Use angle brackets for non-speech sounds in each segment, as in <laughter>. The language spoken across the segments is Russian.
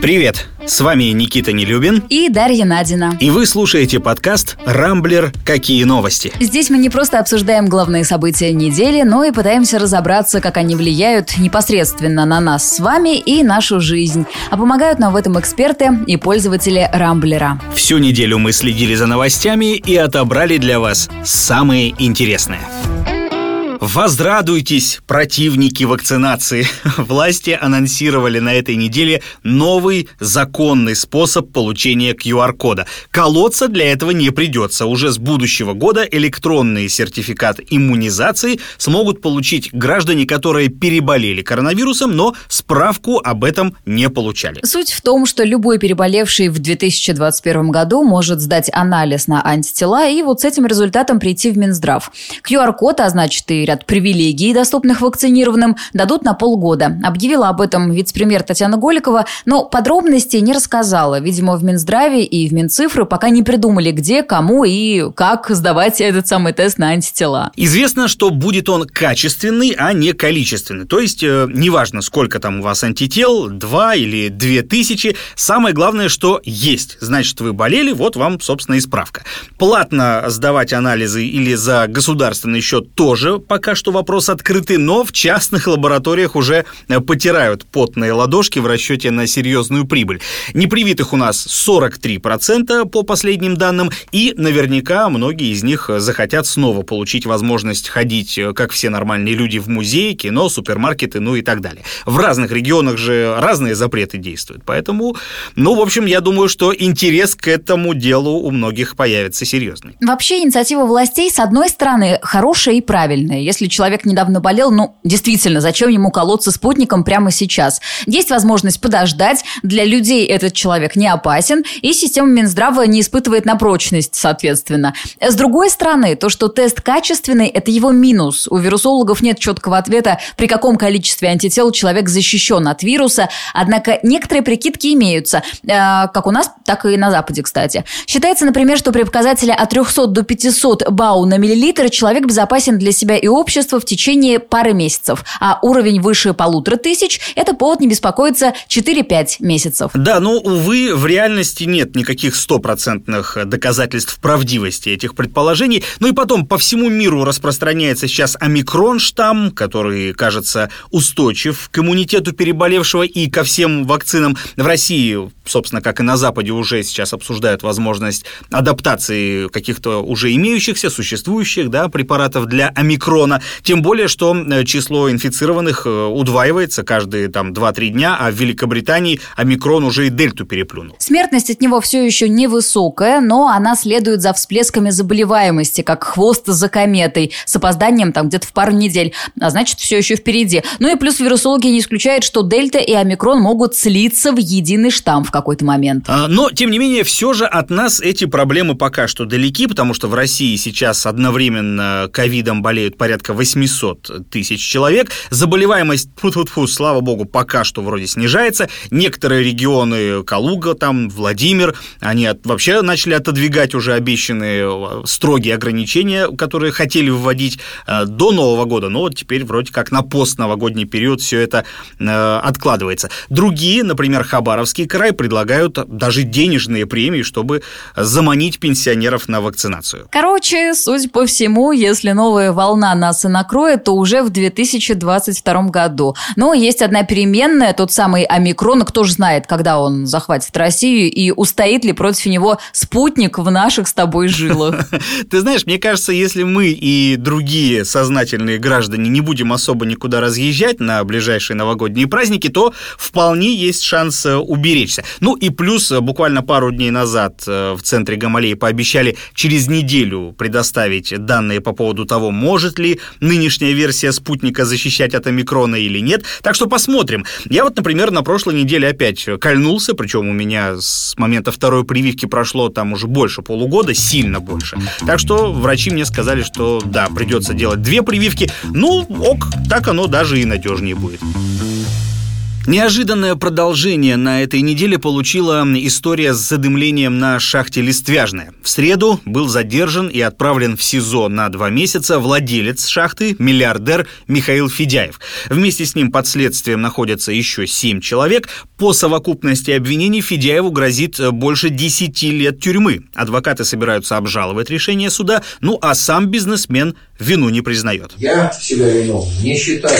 Привет! С вами Никита Нелюбин и Дарья Надина. И вы слушаете подкаст «Рамблер. Какие новости?». Здесь мы не просто обсуждаем главные события недели, но и пытаемся разобраться, как они влияют непосредственно на нас с вами и нашу жизнь. А помогают нам в этом эксперты и пользователи Рамблера. Всю неделю мы следили за новостями и отобрали для вас самые интересные. Возрадуйтесь, противники вакцинации. <laughs> Власти анонсировали на этой неделе новый законный способ получения QR-кода. Колоться для этого не придется. Уже с будущего года электронный сертификат иммунизации смогут получить граждане, которые переболели коронавирусом, но справку об этом не получали. Суть в том, что любой переболевший в 2021 году может сдать анализ на антитела и вот с этим результатом прийти в Минздрав. QR-код, а значит и ряд привилегий, доступных вакцинированным, дадут на полгода. Объявила об этом вице-премьер Татьяна Голикова, но подробностей не рассказала. Видимо, в Минздраве и в Минцифры пока не придумали, где, кому и как сдавать этот самый тест на антитела. Известно, что будет он качественный, а не количественный. То есть, э, неважно, сколько там у вас антител, два или две тысячи, самое главное, что есть. Значит, вы болели, вот вам, собственно, и справка. Платно сдавать анализы или за государственный счет тоже пока пока что вопрос открытый, но в частных лабораториях уже э, потирают потные ладошки в расчете на серьезную прибыль. Непривитых у нас 43% по последним данным, и наверняка многие из них захотят снова получить возможность ходить, э, как все нормальные люди, в музей, кино, супермаркеты, ну и так далее. В разных регионах же разные запреты действуют, поэтому, ну, в общем, я думаю, что интерес к этому делу у многих появится серьезный. Вообще, инициатива властей, с одной стороны, хорошая и правильная если человек недавно болел, ну, действительно, зачем ему колоться спутником прямо сейчас? Есть возможность подождать, для людей этот человек не опасен, и система Минздрава не испытывает на прочность, соответственно. С другой стороны, то, что тест качественный, это его минус. У вирусологов нет четкого ответа, при каком количестве антител человек защищен от вируса, однако некоторые прикидки имеются, э, как у нас, так и на Западе, кстати. Считается, например, что при показателе от 300 до 500 бау на миллилитр человек безопасен для себя и общества в течение пары месяцев, а уровень выше полутора тысяч – это повод не беспокоиться 4-5 месяцев. Да, но, увы, в реальности нет никаких стопроцентных доказательств правдивости этих предположений. Ну и потом, по всему миру распространяется сейчас омикрон-штамм, который, кажется, устойчив к иммунитету переболевшего и ко всем вакцинам. В России, собственно, как и на Западе, уже сейчас обсуждают возможность адаптации каких-то уже имеющихся, существующих да, препаратов для омикрона миллиона. Тем более, что э, число инфицированных э, удваивается каждые там 2-3 дня, а в Великобритании омикрон уже и дельту переплюнул. Смертность от него все еще невысокая, но она следует за всплесками заболеваемости, как хвост за кометой, с опозданием там где-то в пару недель, а значит, все еще впереди. Ну и плюс вирусологи не исключают, что дельта и омикрон могут слиться в единый штамм в какой-то момент. А, но, тем не менее, все же от нас эти проблемы пока что далеки, потому что в России сейчас одновременно ковидом болеют порядка порядка 800 тысяч человек. Заболеваемость, фу -фу -фу, слава богу, пока что вроде снижается. Некоторые регионы, Калуга, там, Владимир, они от, вообще начали отодвигать уже обещанные э, строгие ограничения, которые хотели вводить э, до Нового года, но вот теперь вроде как на постновогодний период все это э, откладывается. Другие, например, Хабаровский край, предлагают даже денежные премии, чтобы заманить пенсионеров на вакцинацию. Короче, суть по всему, если новая волна на нас и накроет, то уже в 2022 году. Но есть одна переменная, тот самый омикрон. Кто же знает, когда он захватит Россию и устоит ли против него спутник в наших с тобой жилах. <laughs> Ты знаешь, мне кажется, если мы и другие сознательные граждане не будем особо никуда разъезжать на ближайшие новогодние праздники, то вполне есть шанс э, уберечься. Ну и плюс э, буквально пару дней назад э, в центре Гамалеи пообещали через неделю предоставить данные по поводу того, может ли нынешняя версия спутника защищать от омикрона или нет. Так что посмотрим. Я вот, например, на прошлой неделе опять кольнулся, причем у меня с момента второй прививки прошло там уже больше полугода, сильно больше. Так что врачи мне сказали, что да, придется делать две прививки. Ну, ок, так оно даже и надежнее будет. Неожиданное продолжение на этой неделе получила история с задымлением на шахте Листвяжная. В среду был задержан и отправлен в СИЗО на два месяца владелец шахты, миллиардер Михаил Федяев. Вместе с ним под следствием находятся еще семь человек. По совокупности обвинений Федяеву грозит больше десяти лет тюрьмы. Адвокаты собираются обжаловать решение суда, ну а сам бизнесмен вину не признает. Я себя виновным не считаю.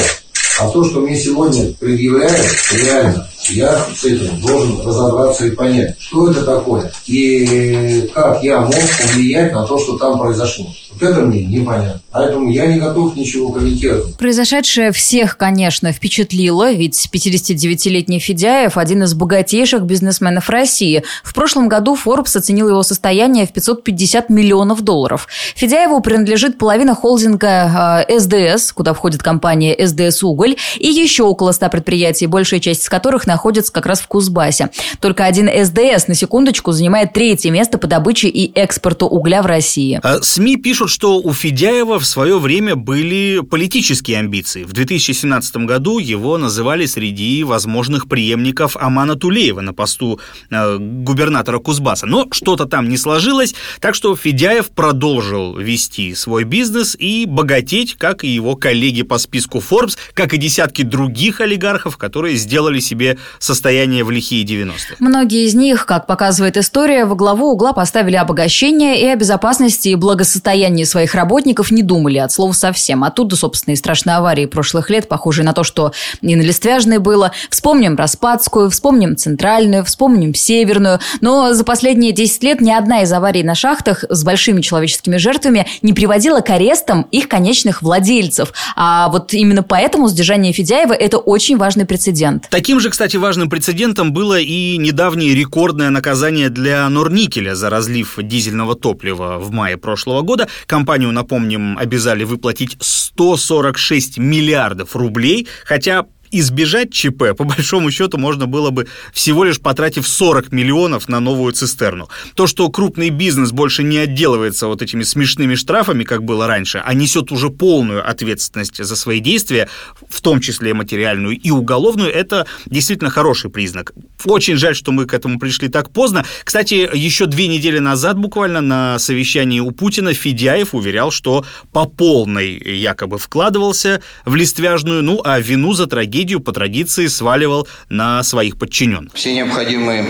А то, что мне сегодня предъявляют, реально, я с этим должен разобраться и понять, что это такое и как я мог повлиять на то, что там произошло. Вот это мне непонятно. Поэтому я не готов ничего комментировать. Произошедшее всех, конечно, впечатлило, ведь 59-летний Федяев – один из богатейших бизнесменов России. В прошлом году Forbes оценил его состояние в 550 миллионов долларов. Федяеву принадлежит половина холдинга СДС, куда входит компания СДС «Уголь», и еще около 100 предприятий, большая часть из которых находится как раз в Кузбассе. Только один СДС, на секундочку, занимает третье место по добыче и экспорту угля в России. А СМИ пишут, что у Федяева в свое время были политические амбиции. В 2017 году его называли среди возможных преемников Амана Тулеева на посту э, губернатора Кузбасса. Но что-то там не сложилось, так что Федяев продолжил вести свой бизнес и богатеть, как и его коллеги по списку Forbes, как и десятки других олигархов, которые сделали себе состояние в лихие 90-е. Многие из них, как показывает история, во главу угла поставили обогащение и о безопасности и благосостоянии своих работников не думали от слова совсем. Оттуда, собственно, и страшные аварии прошлых лет, похожие на то, что и на Листвяжной было. Вспомним Распадскую, вспомним Центральную, вспомним Северную. Но за последние 10 лет ни одна из аварий на шахтах с большими человеческими жертвами не приводила к арестам их конечных владельцев. А вот именно поэтому сдержание Федяева – это очень важный прецедент. Таким же, кстати, важным прецедентом было и недавнее рекордное наказание для Норникеля за разлив дизельного топлива в мае прошлого года. Компанию, напомним, обязали выплатить 146 миллиардов рублей, хотя избежать ЧП, по большому счету, можно было бы всего лишь потратив 40 миллионов на новую цистерну. То, что крупный бизнес больше не отделывается вот этими смешными штрафами, как было раньше, а несет уже полную ответственность за свои действия, в том числе материальную и уголовную, это действительно хороший признак. Очень жаль, что мы к этому пришли так поздно. Кстати, еще две недели назад буквально на совещании у Путина Федяев уверял, что по полной якобы вкладывался в листвяжную, ну а вину за трагедию трагедию по традиции сваливал на своих подчиненных. Все необходимые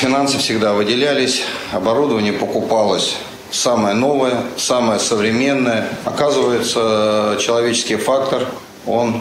финансы всегда выделялись, оборудование покупалось самое новое, самое современное. Оказывается, человеческий фактор, он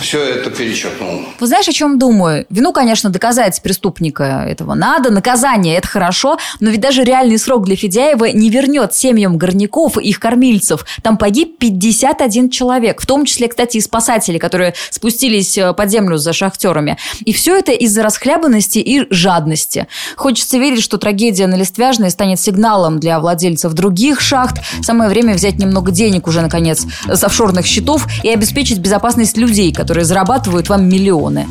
все это перечеркнул. Вы знаешь, о чем думаю? Вину, конечно, доказать преступника этого надо, наказание это хорошо, но ведь даже реальный срок для Федяева не вернет семьям горняков и их кормильцев. Там погиб 51 человек, в том числе, кстати, и спасатели, которые спустились э, под землю за шахтерами. И все это из-за расхлябанности и жадности. Хочется верить, что трагедия на Листвяжной станет сигналом для владельцев других шахт. Самое время взять немного денег уже, наконец, с офшорных счетов и обеспечить безопасность людей, которые которые зарабатывают вам миллионы.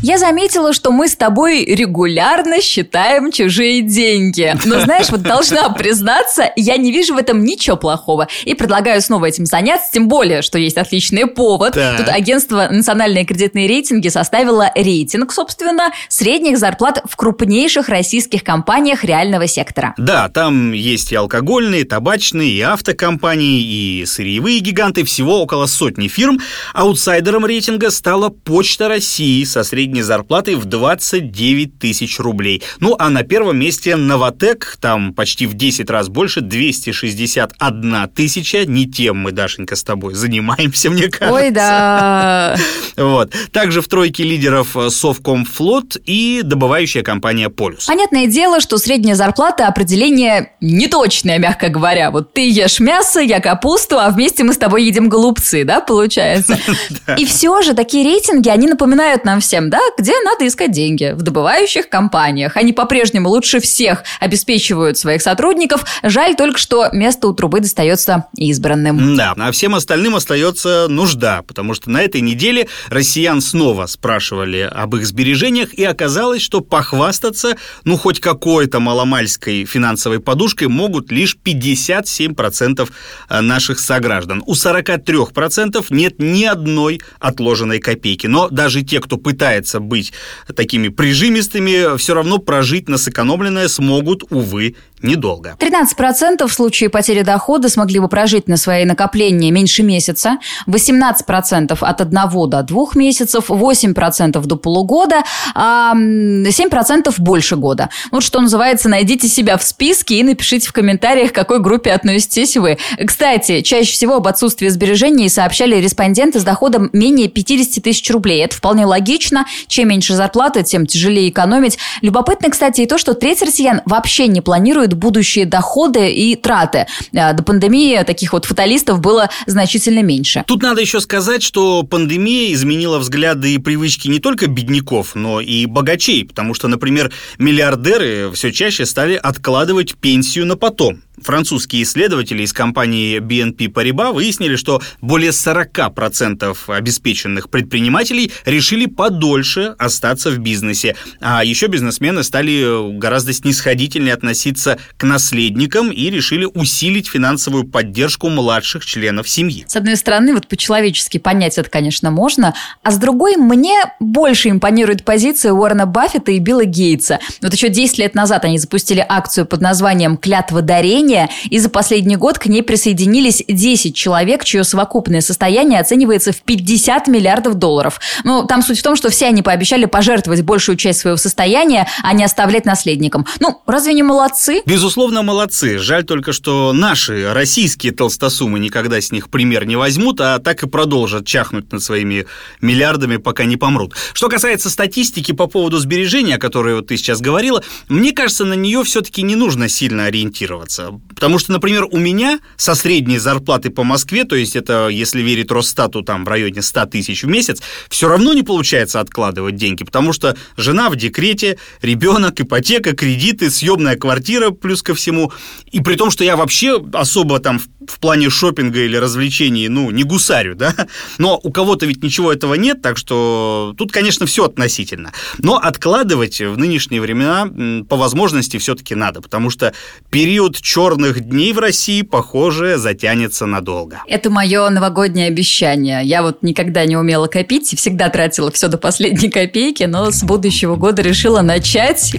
Я заметила, что мы с тобой регулярно считаем чужие деньги. Но знаешь, вот должна признаться, я не вижу в этом ничего плохого. И предлагаю снова этим заняться, тем более, что есть отличный повод. Так. Тут агентство «Национальные кредитные рейтинги» составило рейтинг, собственно, средних зарплат в крупнейших российских компаниях реального сектора. Да, там есть и алкогольные, и табачные, и автокомпании, и сырьевые гиганты, всего около сотни фирм. Аутсайдером рейтинга стала Почта России со средней средней зарплатой в 29 тысяч рублей. Ну, а на первом месте Новотек, там почти в 10 раз больше, 261 тысяча. Не тем мы, Дашенька, с тобой занимаемся, <laughs> мне кажется. Ой, да. <laughs> Вот. Также в тройке лидеров Совкомфлот и добывающая компания Полюс. Понятное дело, что средняя зарплата определение неточное, мягко говоря. Вот ты ешь мясо, я капусту, а вместе мы с тобой едим голубцы, да, получается? <laughs> И все же такие рейтинги, они напоминают нам всем, да, да, где надо искать деньги? В добывающих компаниях. Они по-прежнему лучше всех обеспечивают своих сотрудников. Жаль только, что место у трубы достается избранным. Да, а всем остальным остается нужда, потому что на этой неделе россиян снова спрашивали об их сбережениях, и оказалось, что похвастаться, ну, хоть какой-то маломальской финансовой подушкой могут лишь 57% наших сограждан. У 43% нет ни одной отложенной копейки. Но даже те, кто пытается быть такими прижимистыми, все равно прожить на сэкономленное смогут, увы, недолго. 13% в случае потери дохода смогли бы прожить на свои накопления меньше месяца, 18% от 1 до 2 месяцев, 8% до полугода, а 7% больше года. Вот что называется, найдите себя в списке и напишите в комментариях, к какой группе относитесь вы. Кстати, чаще всего об отсутствии сбережений сообщали респонденты с доходом менее 50 тысяч рублей. Это вполне логично. Чем меньше зарплаты, тем тяжелее экономить. Любопытно, кстати, и то, что треть россиян вообще не планирует планирует будущие доходы и траты. А, до пандемии таких вот фаталистов было значительно меньше. Тут надо еще сказать, что пандемия изменила взгляды и привычки не только бедняков, но и богачей, потому что, например, миллиардеры все чаще стали откладывать пенсию на потом. Французские исследователи из компании BNP Paribas выяснили, что более 40% обеспеченных предпринимателей решили подольше остаться в бизнесе, а еще бизнесмены стали гораздо снисходительнее относиться к наследникам и решили усилить финансовую поддержку младших членов семьи. С одной стороны, вот по-человечески понять это, конечно, можно, а с другой, мне больше импонирует позиция Уоррена Баффета и Билла Гейтса. Вот еще 10 лет назад они запустили акцию под названием «Клятва дарения», населения, и за последний год к ней присоединились 10 человек, чье совокупное состояние оценивается в 50 миллиардов долларов. Ну, там суть в том, что все они пообещали пожертвовать большую часть своего состояния, а не оставлять наследникам. Ну, разве не молодцы? Безусловно, молодцы. Жаль только, что наши российские толстосумы никогда с них пример не возьмут, а так и продолжат чахнуть над своими миллиардами, пока не помрут. Что касается статистики по поводу сбережения, о которой вот ты сейчас говорила, мне кажется, на нее все-таки не нужно сильно ориентироваться. Потому что, например, у меня со средней зарплаты по Москве, то есть это, если верить Росстату, там в районе 100 тысяч в месяц, все равно не получается откладывать деньги, потому что жена в декрете, ребенок, ипотека, кредиты, съемная квартира плюс ко всему. И при том, что я вообще особо там в плане шопинга или развлечений, ну, не гусарю, да, но у кого-то ведь ничего этого нет, так что тут, конечно, все относительно. Но откладывать в нынешние времена по возможности все-таки надо, потому что период черных дней в России, похоже, затянется надолго. Это мое новогоднее обещание. Я вот никогда не умела копить, всегда тратила все до последней копейки, но с будущего года решила начать.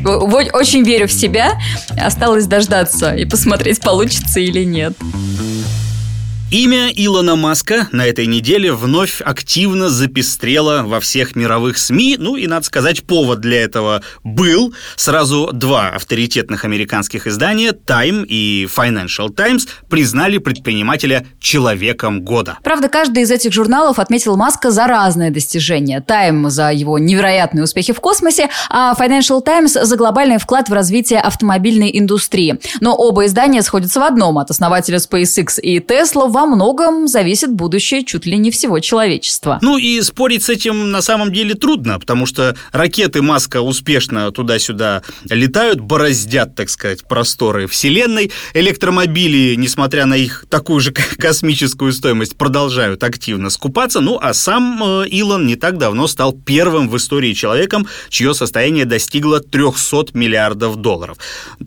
Очень верю в себя. Осталось дождаться и посмотреть, получится или нет. Thank you. Имя Илона Маска на этой неделе вновь активно запестрело во всех мировых СМИ. Ну и, надо сказать, повод для этого был. Сразу два авторитетных американских издания Time и Financial Times признали предпринимателя человеком года. Правда, каждый из этих журналов отметил Маска за разные достижения. Time за его невероятные успехи в космосе, а Financial Times за глобальный вклад в развитие автомобильной индустрии. Но оба издания сходятся в одном. От основателя SpaceX и Tesla во многом зависит будущее чуть ли не всего человечества. Ну и спорить с этим на самом деле трудно, потому что ракеты Маска успешно туда-сюда летают, бороздят, так сказать, просторы Вселенной. Электромобили, несмотря на их такую же <laughs> космическую стоимость, продолжают активно скупаться. Ну а сам э, Илон не так давно стал первым в истории человеком, чье состояние достигло 300 миллиардов долларов.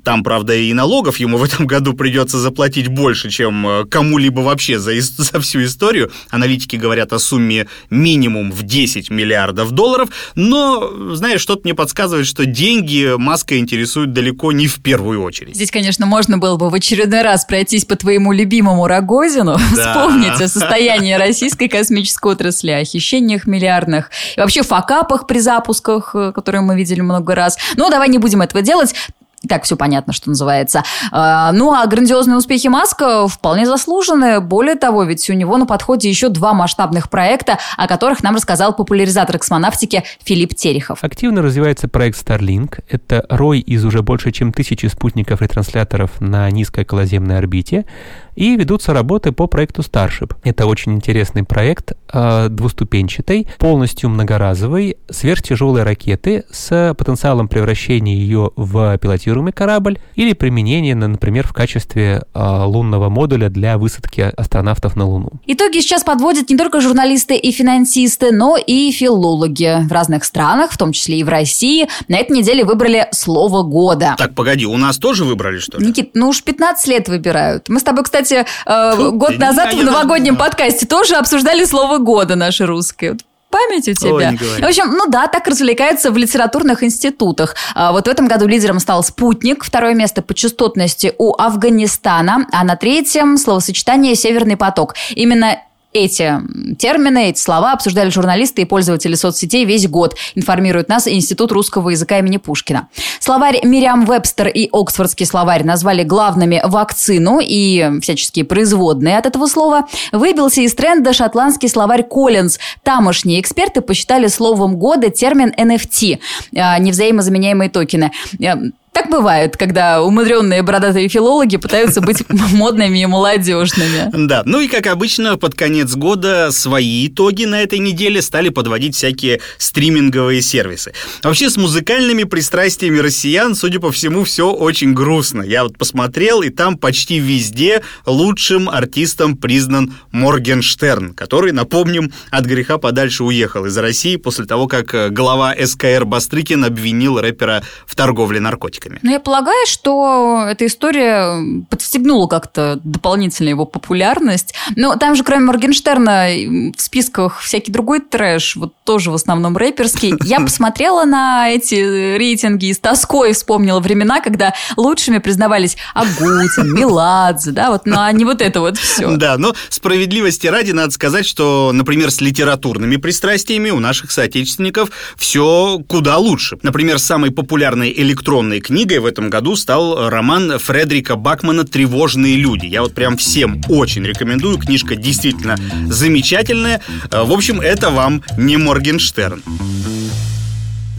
Там, правда, и налогов ему в этом году придется заплатить больше, чем э, кому-либо вообще вообще за, за всю историю. Аналитики говорят о сумме минимум в 10 миллиардов долларов, но, знаешь, что-то мне подсказывает, что деньги Маска интересуют далеко не в первую очередь. Здесь, конечно, можно было бы в очередной раз пройтись по твоему любимому Рогозину, <laughs> да. вспомнить о состоянии российской космической отрасли, о хищениях миллиардных и вообще факапах при запусках, э, которые мы видели много раз. Но давай не будем этого делать. И так все понятно, что называется. А, ну, а грандиозные успехи Маска вполне заслужены. Более того, ведь у него на подходе еще два масштабных проекта, о которых нам рассказал популяризатор космонавтики Филипп Терехов. Активно развивается проект Starlink. Это рой из уже больше чем тысячи спутников-ретрансляторов на низкой околоземной орбите. И ведутся работы по проекту Starship. Это очень интересный проект, э, двуступенчатый, полностью многоразовый, сверхтяжелой ракеты с потенциалом превращения ее в пилотируемый корабль или применения, например, в качестве э, лунного модуля для высадки астронавтов на Луну. Итоги сейчас подводят не только журналисты и финансисты, но и филологи в разных странах, в том числе и в России. На этой неделе выбрали слово года. Так, погоди, у нас тоже выбрали, что ли? Никит, ну уж 15 лет выбирают. Мы с тобой, кстати, э, год назад в новогоднем подкасте тоже обсуждали слово года наше русское память у тебя. Ой, в общем, ну да, так развлекаются в литературных институтах. А, вот в этом году лидером стал «Спутник», второе место по частотности у Афганистана, а на третьем словосочетание «Северный поток». Именно эти термины, эти слова обсуждали журналисты и пользователи соцсетей весь год, информирует нас Институт русского языка имени Пушкина. Словарь Мириам Вебстер и Оксфордский словарь назвали главными вакцину и всяческие производные от этого слова. Выбился из тренда шотландский словарь Коллинз. Тамошние эксперты посчитали словом года термин NFT а, – невзаимозаменяемые токены. Так бывает, когда умудренные бородатые филологи пытаются быть <laughs> модными и молодежными. Да, ну и как обычно, под конец года свои итоги на этой неделе стали подводить всякие стриминговые сервисы. Вообще с музыкальными пристрастиями россиян, судя по всему, все очень грустно. Я вот посмотрел, и там почти везде лучшим артистом признан Моргенштерн, который, напомним, от греха подальше уехал из России после того, как глава СКР Бастрыкин обвинил рэпера в торговле наркотиками наркотиками. Но я полагаю, что эта история подстегнула как-то дополнительно его популярность. Но там же, кроме Моргенштерна, в списках всякий другой трэш, вот тоже в основном рэперский. Я <laughs> посмотрела на эти рейтинги и с тоской вспомнила времена, когда лучшими признавались Агутин, <laughs> Меладзе, да, вот, ну, а не вот это вот все. Да, но справедливости ради надо сказать, что, например, с литературными пристрастиями у наших соотечественников все куда лучше. Например, самой популярной электронной книгой книгой в этом году стал роман Фредерика Бакмана «Тревожные люди». Я вот прям всем очень рекомендую. Книжка действительно замечательная. В общем, это вам не Моргенштерн.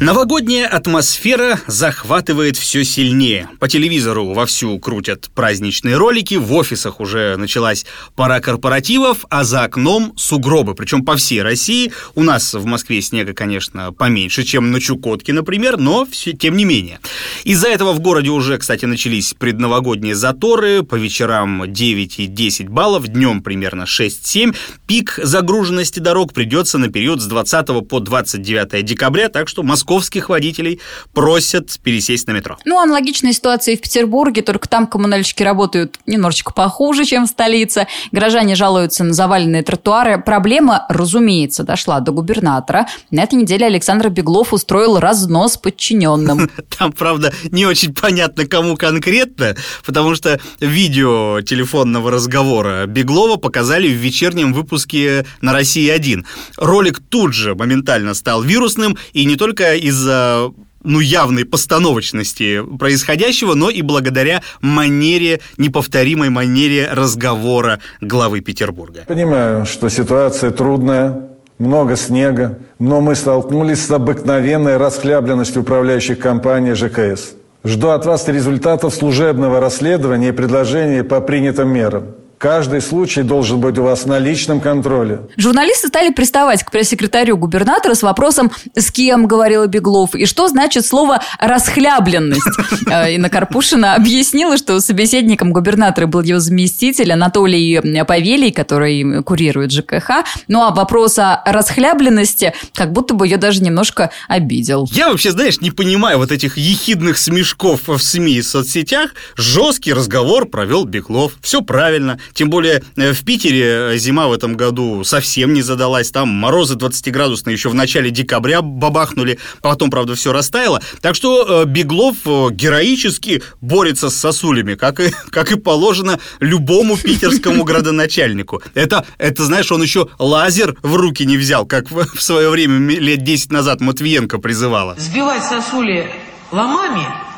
Новогодняя атмосфера захватывает все сильнее. По телевизору вовсю крутят праздничные ролики, в офисах уже началась пора корпоративов, а за окном сугробы, причем по всей России. У нас в Москве снега, конечно, поменьше, чем на Чукотке, например, но все, тем не менее. Из-за этого в городе уже, кстати, начались предновогодние заторы, по вечерам 9 и 10 баллов, днем примерно 6-7. Пик загруженности дорог придется на период с 20 по 29 декабря, так что Москва московских водителей просят пересесть на метро. Ну, аналогичная ситуация и в Петербурге, только там коммунальщики работают немножечко похуже, чем в столице. Горожане жалуются на заваленные тротуары. Проблема, разумеется, дошла до губернатора. На этой неделе Александр Беглов устроил разнос подчиненным. <laughs> Там, правда, не очень понятно, кому конкретно, потому что видео телефонного разговора Беглова показали в вечернем выпуске на «России-1». Ролик тут же моментально стал вирусным, и не только из-за ну, явной постановочности происходящего, но и благодаря манере, неповторимой манере разговора главы Петербурга. Понимаю, что ситуация трудная, много снега, но мы столкнулись с обыкновенной расхлябленностью управляющих компаний ЖКС. Жду от вас результатов служебного расследования и предложений по принятым мерам. Каждый случай должен быть у вас на личном контроле. Журналисты стали приставать к пресс-секретарю губернатора с вопросом «С кем?» – говорил Беглов. И что значит слово «расхлябленность?» <laughs> э, Инна Карпушина объяснила, что собеседником губернатора был его заместитель Анатолий Павелий, который курирует ЖКХ. Ну а вопрос о расхлябленности как будто бы ее даже немножко обидел. Я вообще, знаешь, не понимаю вот этих ехидных смешков в СМИ и соцсетях. Жесткий разговор провел Беглов. Все правильно. Тем более э, в Питере э, зима в этом году совсем не задалась. Там морозы 20-градусные еще в начале декабря бабахнули. Потом, правда, все растаяло. Так что э, Беглов героически борется с сосулями, как и, <laughs> как и положено любому питерскому <laughs> градоначальнику. Это, это, знаешь, он еще лазер в руки не взял, как в, в свое время лет 10 назад Матвиенко призывала. Сбивать сосули ломами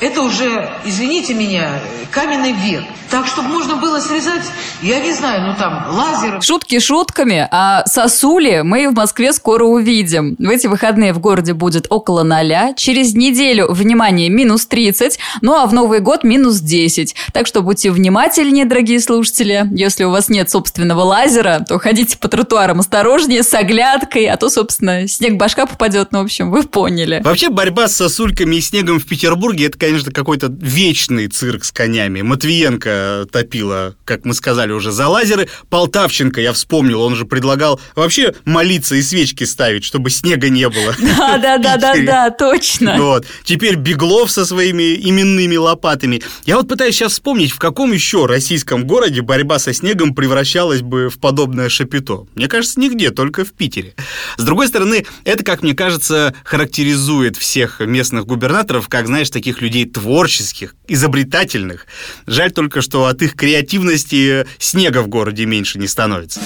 это уже, извините меня, каменный век. Так, чтобы можно было срезать, я не знаю, ну там, лазером. Шутки шутками, а сосули мы в Москве скоро увидим. В эти выходные в городе будет около ноля. Через неделю, внимание, минус 30. Ну а в Новый год минус 10. Так что будьте внимательнее, дорогие слушатели. Если у вас нет собственного лазера, то ходите по тротуарам осторожнее, с оглядкой, а то, собственно, снег башка попадет. Ну, в общем, вы поняли. Вообще борьба с сосульками и снегом в Петербурге это, конечно, какой-то вечный цирк с конями. Матвиенко топила, как мы сказали уже, за лазеры. Полтавченко, я вспомнил, он же предлагал вообще молиться и свечки ставить, чтобы снега не было. <laughs> Да, да, да, да, да, точно. Вот. Теперь Беглов со своими именными лопатами. Я вот пытаюсь сейчас вспомнить, в каком еще российском городе борьба со снегом превращалась бы в подобное шапито. Мне кажется, нигде, только в Питере. С другой стороны, это, как мне кажется, характеризует всех местных губернаторов, как, знаешь, таких людей людей творческих, изобретательных. Жаль только, что от их креативности снега в городе меньше не становится.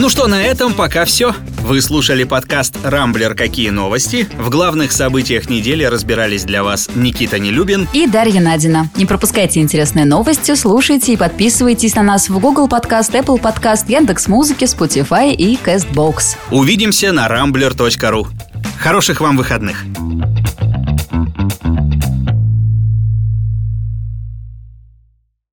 Ну что, на этом пока все. Вы слушали подкаст «Рамблер. Какие новости?». В главных событиях недели разбирались для вас Никита Нелюбин и Дарья Надина. Не пропускайте интересные новости, слушайте и подписывайтесь на нас в Google Подкаст, Apple Подкаст, Яндекс.Музыке, Spotify и CastBox. Увидимся на rambler.ru. Хороших вам выходных!